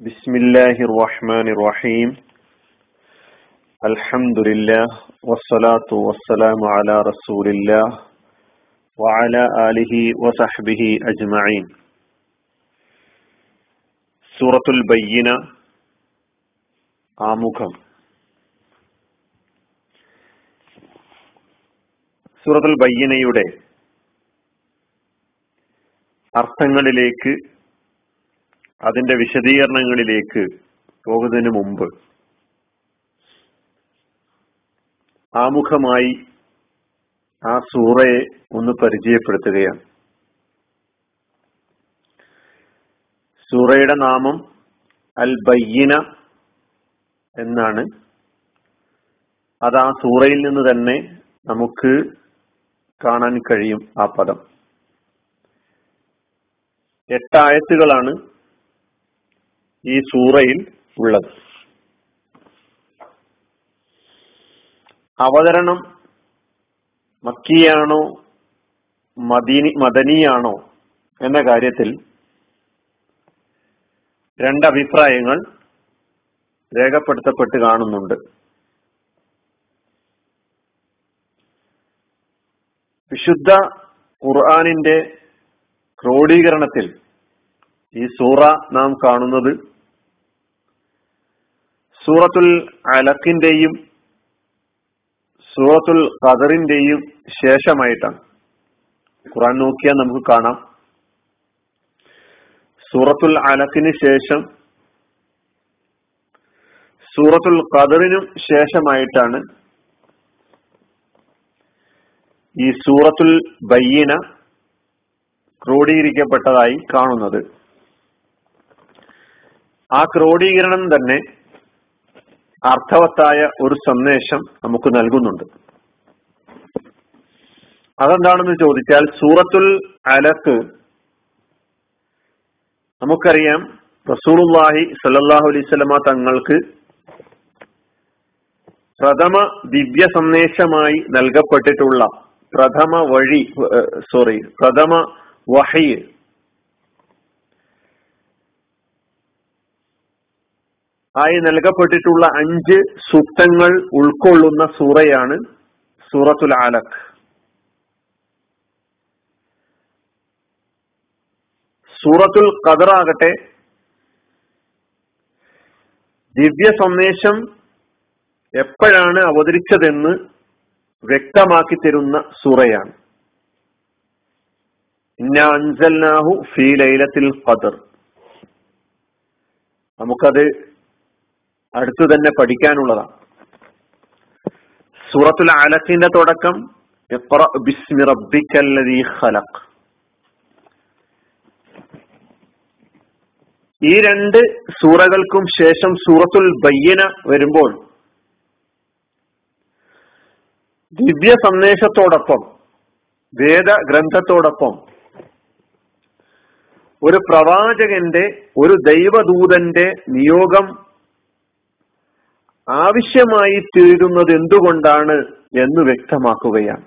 بسم الله الرحمن الرحيم الحمد لله والصلاة والسلام على رسول الله وعلى آله وصحبه أجمعين سورة البينة ആമുഖം സൂറത്തുൽ ബയ്യനയുടെ അർത്ഥങ്ങളിലേക്ക് അതിന്റെ വിശദീകരണങ്ങളിലേക്ക് പോകുന്നതിന് മുമ്പ് ആമുഖമായി ആ സൂറയെ ഒന്ന് പരിചയപ്പെടുത്തുകയാണ്. സൂറയുടെ നാമം അൽ ബയ്യന എന്നാണ്. അത് ആ സൂറയിൽ നിന്ന് തന്നെ നമുക്ക് കാണാൻ കഴിയും ആ പദം. എട്ടായത്തുകളാണ് ഈ സൂറയിൽ ഉള്ളത്. അവതരണം മക്കിയാണോ മദീനി മദനിയാണോ എന്ന കാര്യത്തിൽ രണ്ടഭിപ്രായങ്ങൾ രേഖപ്പെടുത്തപ്പെട്ട് കാണുന്നുണ്ട്. വിശുദ്ധ ഖുർആാനിന്റെ ക്രോഡീകരണത്തിൽ ഈ സൂറ നാം കാണുന്നത് സൂറത്തുൽ അലക്കിന്റെയും സൂറത്തുൽ ഖദറിന്റെയും ശേഷമായിട്ടാണ്. ഖുറാൻ നോക്കിയാൽ നമുക്ക് കാണാം. സൂറത്തുൽ അലക്കിന് ശേഷം സൂറത്തുൽ ഖദറിനും ശേഷമായിട്ടാണ് ഈ സൂറത്തുൽ ബയ്യന ക്രോഡീകരിക്കപ്പെട്ടതായി കാണുന്നത്. ആ ക്രോഡീകരണം തന്നെ അർത്ഥവത്തായ ഒരു സന്ദേശം നമുക്ക് നൽകുന്നുണ്ട്. അതെന്താണെന്ന് ചോദിച്ചാൽ സൂറത്തുൽ അലക്ക് നമുക്കറിയാം റസൂറുല്ലാഹി സല്ലാഹു അലൈവലമ തങ്ങൾക്ക് പ്രഥമ ദിവ്യ സന്ദേശമായി നൽകപ്പെട്ടിട്ടുള്ള പ്രഥമ വഴി സോറി പ്രഥമ വഹി ആയി നൽകപ്പെട്ടിട്ടുള്ള അഞ്ച് സൂക്തങ്ങൾ ഉൾക്കൊള്ളുന്ന സൂറയാണ് സൂറത്തുൽ ആലക് സൂറത്തുൽ ആകട്ടെ ദിവ്യ സന്ദേശം എപ്പോഴാണ് അവതരിച്ചതെന്ന് വ്യക്തമാക്കി തരുന്ന സൂറയാണ്. ഫീ ലൈലത്തിൽ ഖദർ. നമുക്കത് അടുത്തു തന്നെ പഠിക്കാനുള്ളതാണ്. സൂറത്തുൽ അലക്കിന്റെ തുടക്കം ഈ രണ്ട് സൂറകൾക്കും ശേഷം സൂറത്തുൽ ബയ്യന വരുമ്പോൾ ദിവ്യ സന്ദേശത്തോടൊപ്പം വേദഗ്രന്ഥത്തോടൊപ്പം ഒരു പ്രവാചകന്റെ ഒരു ദൈവദൂതന്റെ നിയോഗം ആവശ്യമായി തീരുന്നത് എന്തുകൊണ്ടാണ് എന്ന് വ്യക്തമാക്കുകയാണ്.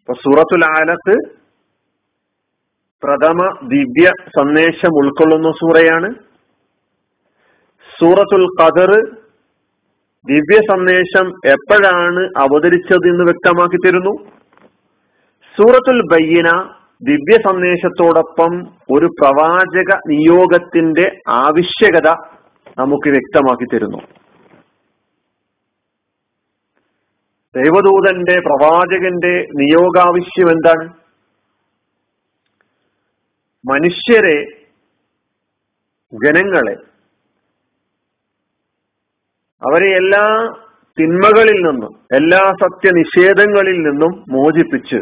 ഇപ്പൊ സൂറത്തുൽ ആലത്ത് പ്രഥമ ദിവ്യ സന്ദേശം ഉൾക്കൊള്ളുന്ന സൂറയാണ്. സൂറത്തുൽ ഖദർ ദിവ്യ സന്ദേശം എപ്പോഴാണ് അവതരിച്ചത് എന്ന് വ്യക്തമാക്കി തരുന്നു. സൂറത്തുൽ ബയ്യന ദിവ്യ സന്ദേശത്തോടൊപ്പം ഒരു പ്രവാചക നിയോഗത്തിന്റെ ആവശ്യകത നമുക്ക് വ്യക്തമാക്കി തരുന്നു. ദൈവദൂതന്റെ പ്രവാചകന്റെ നിയോഗാവശ്യം എന്താണ്? മനുഷ്യരെ ജനങ്ങളെ അവരെ എല്ലാ തിന്മകളിൽ നിന്നും എല്ലാ സത്യനിഷേധങ്ങളിൽ നിന്നും മോചിപ്പിച്ച്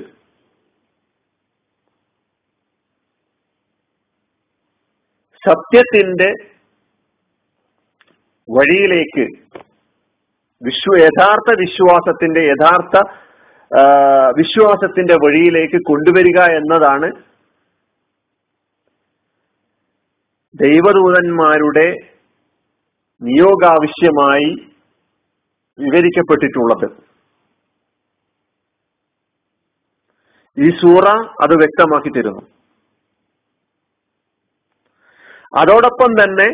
സത്യത്തിന്റെ വഴിയിലേക്ക്. വിശ്വ യഥാർത്ഥ വിശ്വാസത്തിന്റെ യഥാർത്ഥ വിശ്വാസത്തിന്റെ വഴിയിലേക്ക് കൊണ്ടുവരിക എന്നതാണ് ദൈവദൂതന്മാരുടെ നിയോഗാവശ്യമായി വിവരിക്കപ്പെട്ടിട്ടുള്ളത്. ഈ സൂറ അത് വ്യക്തമാക്കി തരുന്നു. അതോടൊപ്പം തന്നെ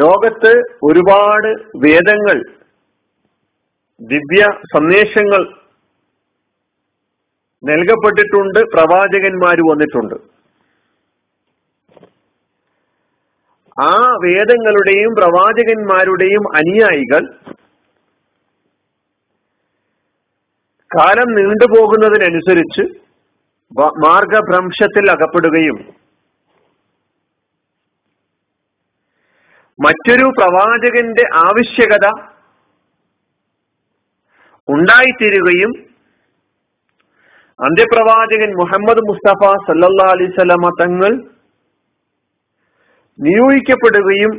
ലോകത്ത് ഒരുപാട് വേദങ്ങൾ ദിവ്യ സന്ദേശങ്ങൾ നൽകപ്പെട്ടിട്ടുണ്ട് പ്രവാചകന്മാർ വന്നിട്ടുണ്ട്. ആ വേദങ്ങളുടെയും പ്രവാചകന്മാരുടെയും അനുയായികൾ കാലം നീണ്ടുപോകുന്നതിനനുസരിച്ച് മാർഗഭ്രംശത്തിൽ അകപ്പെടുകയും മറ്റൊരു പ്രവാചകന്റെ ആവശ്യകത ഉണ്ടായിത്തീരുകയും അന്ത്യപ്രവാചകൻ മുഹമ്മദ് മുസ്തഫ സല്ലല്ലാ അലൈവലമ തങ്ങൾ നിയോഗിക്കപ്പെടുകയും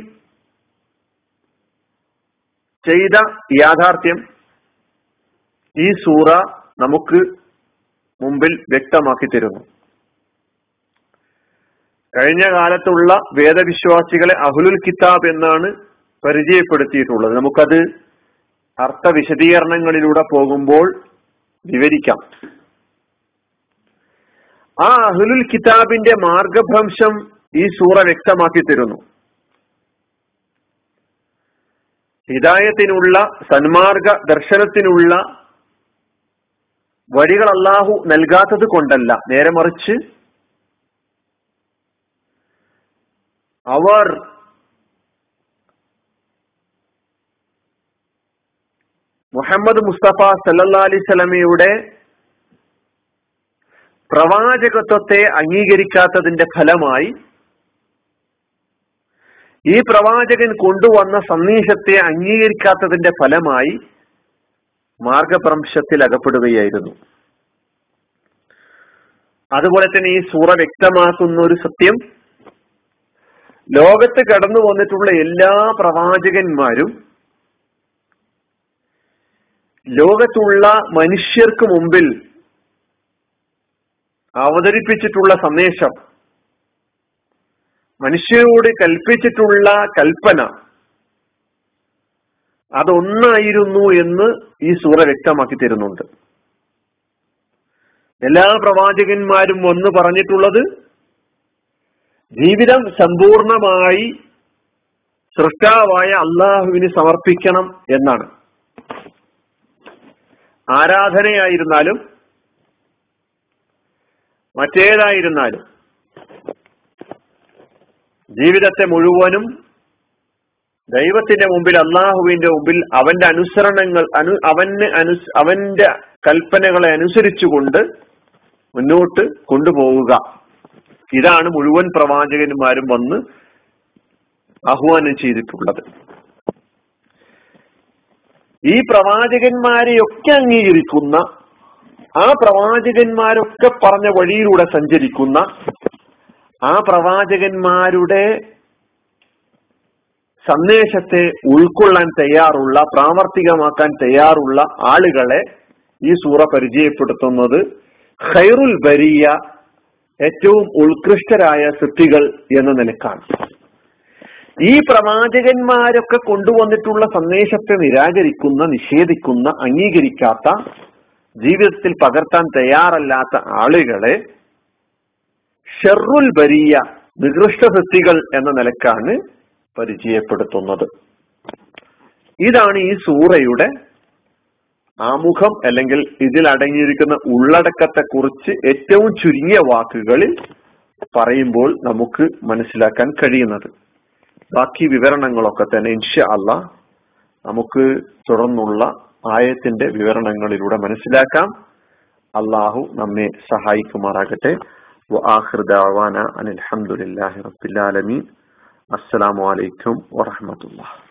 ചെയ്ത യാഥാർത്ഥ്യം ഈ സൂറ നമുക്ക് മുമ്പിൽ വ്യക്തമാക്കി തരുന്നു കഴിഞ്ഞ കാലത്തുള്ള വേദവിശ്വാസികളെ അഹുലുൽ കിതാബ് എന്നാണ് പരിചയപ്പെടുത്തിയിട്ടുള്ളത്. നമുക്കത് അർത്ഥ വിശദീകരണങ്ങളിലൂടെ പോകുമ്പോൾ വിവരിക്കാം. ആ അഹുലുൽ കിതാബിന്റെ മാർഗഭ്രംശം ഈ സൂറ വ്യക്തമാക്കി തരുന്നു. ഹിതായത്തിനുള്ള സന്മാർഗ ദർശനത്തിനുള്ള വഴികൾ അള്ളാഹു നൽകാത്തത് കൊണ്ടല്ല. നേരെ മറിച്ച് അവർ മുഹമ്മദ് മുസ്തഫ സല്ലാ അലൈഹി സ്വലമയുടെ പ്രവാചകത്വത്തെ അംഗീകരിക്കാത്തതിന്റെ ഫലമായി ഈ പ്രവാചകൻ കൊണ്ടുവന്ന സന്ദേശത്തെ അംഗീകരിക്കാത്തതിന്റെ ഫലമായി മാർഗഭ്രംശത്തിൽ അകപ്പെടുകയായിരുന്നു. അതുപോലെ തന്നെ ഈ സൂറ വ്യക്തമാക്കുന്ന ഒരു സത്യം ലോകത്ത് കടന്നു വന്നിട്ടുള്ള എല്ലാ പ്രവാചകന്മാരും ലോകത്തുള്ള മനുഷ്യർക്ക് മുമ്പിൽ അവതരിപ്പിച്ചിട്ടുള്ള സന്ദേശം മനുഷ്യരോട് കൽപ്പിച്ചിട്ടുള്ള കൽപ്പന അതൊന്നായിരുന്നു എന്ന് ഈ സൂറ വ്യക്തമാക്കി തരുന്നുണ്ട്. എല്ലാ പ്രവാചകന്മാരും ഒന്ന് പറഞ്ഞിട്ടുള്ളത് ജീവിതം സമ്പൂർണമായി സൃഷ്ടാവായ അള്ളാഹുവിന് സമർപ്പിക്കണം എന്നാണ്. ആരാധനയായിരുന്നാലും മറ്റേതായിരുന്നാലും ജീവിതത്തെ മുഴുവനും ദൈവത്തിന്റെ മുമ്പിൽ അള്ളാഹുവിന്റെ മുമ്പിൽ അവന്റെ അനുസരണങ്ങൾ അനു അവന് അനു അവന്റെ കൽപ്പനകളെ അനുസരിച്ചുകൊണ്ട് മുന്നോട്ട് കൊണ്ടുപോവുക. ഇതാണ് മുഴുവൻ പ്രവാചകന്മാരും വന്ന് ആഹ്വാനം ചെയ്തിട്ടുള്ളത്. ഈ പ്രവാചകന്മാരെയൊക്കെ അംഗീകരിക്കുന്ന ആ പ്രവാചകന്മാരൊക്കെ പറഞ്ഞ വഴിയിലൂടെ സഞ്ചരിക്കുന്ന ആ പ്രവാചകന്മാരുടെ സന്ദേശത്തെ ഉൾക്കൊള്ളാൻ തയ്യാറുള്ള പ്രാവർത്തികമാക്കാൻ തയ്യാറുള്ള ആളുകളെ ഈ സൂറ പരിചയപ്പെടുത്തുന്നത് ഖൈറുൽ ബരിയ ഏറ്റവും ഉത്കൃഷ്ടരായ സൃഷ്ടികൾ എന്ന നിലക്കാണ്. ഈ പ്രവാചകന്മാരൊക്കെ കൊണ്ടുവന്നിട്ടുള്ള സന്ദേശത്തെ നിരാകരിക്കുന്ന നിഷേധിക്കുന്ന അംഗീകരിക്കാത്ത ജീവിതത്തിൽ പകർത്താൻ തയ്യാറല്ലാത്ത ആളുകളെ ഷെറുൽ ബരിയ നികൃഷ്ട സൃഷ്ടികൾ എന്ന നിലക്കാണ് പരിചയപ്പെടുത്തുന്നത്. ഇതാണ് ഈ സൂറയുടെ ആമുഖം അല്ലെങ്കിൽ ഇതിൽ അടങ്ങിയിരിക്കുന്ന ഉള്ളടക്കത്തെ കുറിച്ച് ഏറ്റവും ചുരുങ്ങിയ വാക്കുകളിൽ പറയുമ്പോൾ നമുക്ക് മനസ്സിലാക്കാൻ കഴിയുന്നത്. ബാക്കി വിവരണങ്ങളൊക്കെ തന്നെ ഇൻഷ അല്ല നമുക്ക് തുടർന്നുള്ള ആയത്തിന്റെ വിവരണങ്ങളിലൂടെ മനസ്സിലാക്കാം. അള്ളാഹു നമ്മെ സഹായിക്കുമാറാകട്ടെ. അനിൽഹമുല്ലാഹി റബ്ബിലാലമീൻ അസ്സലാമു അലൈക്കും വറഹമത്തുള്ള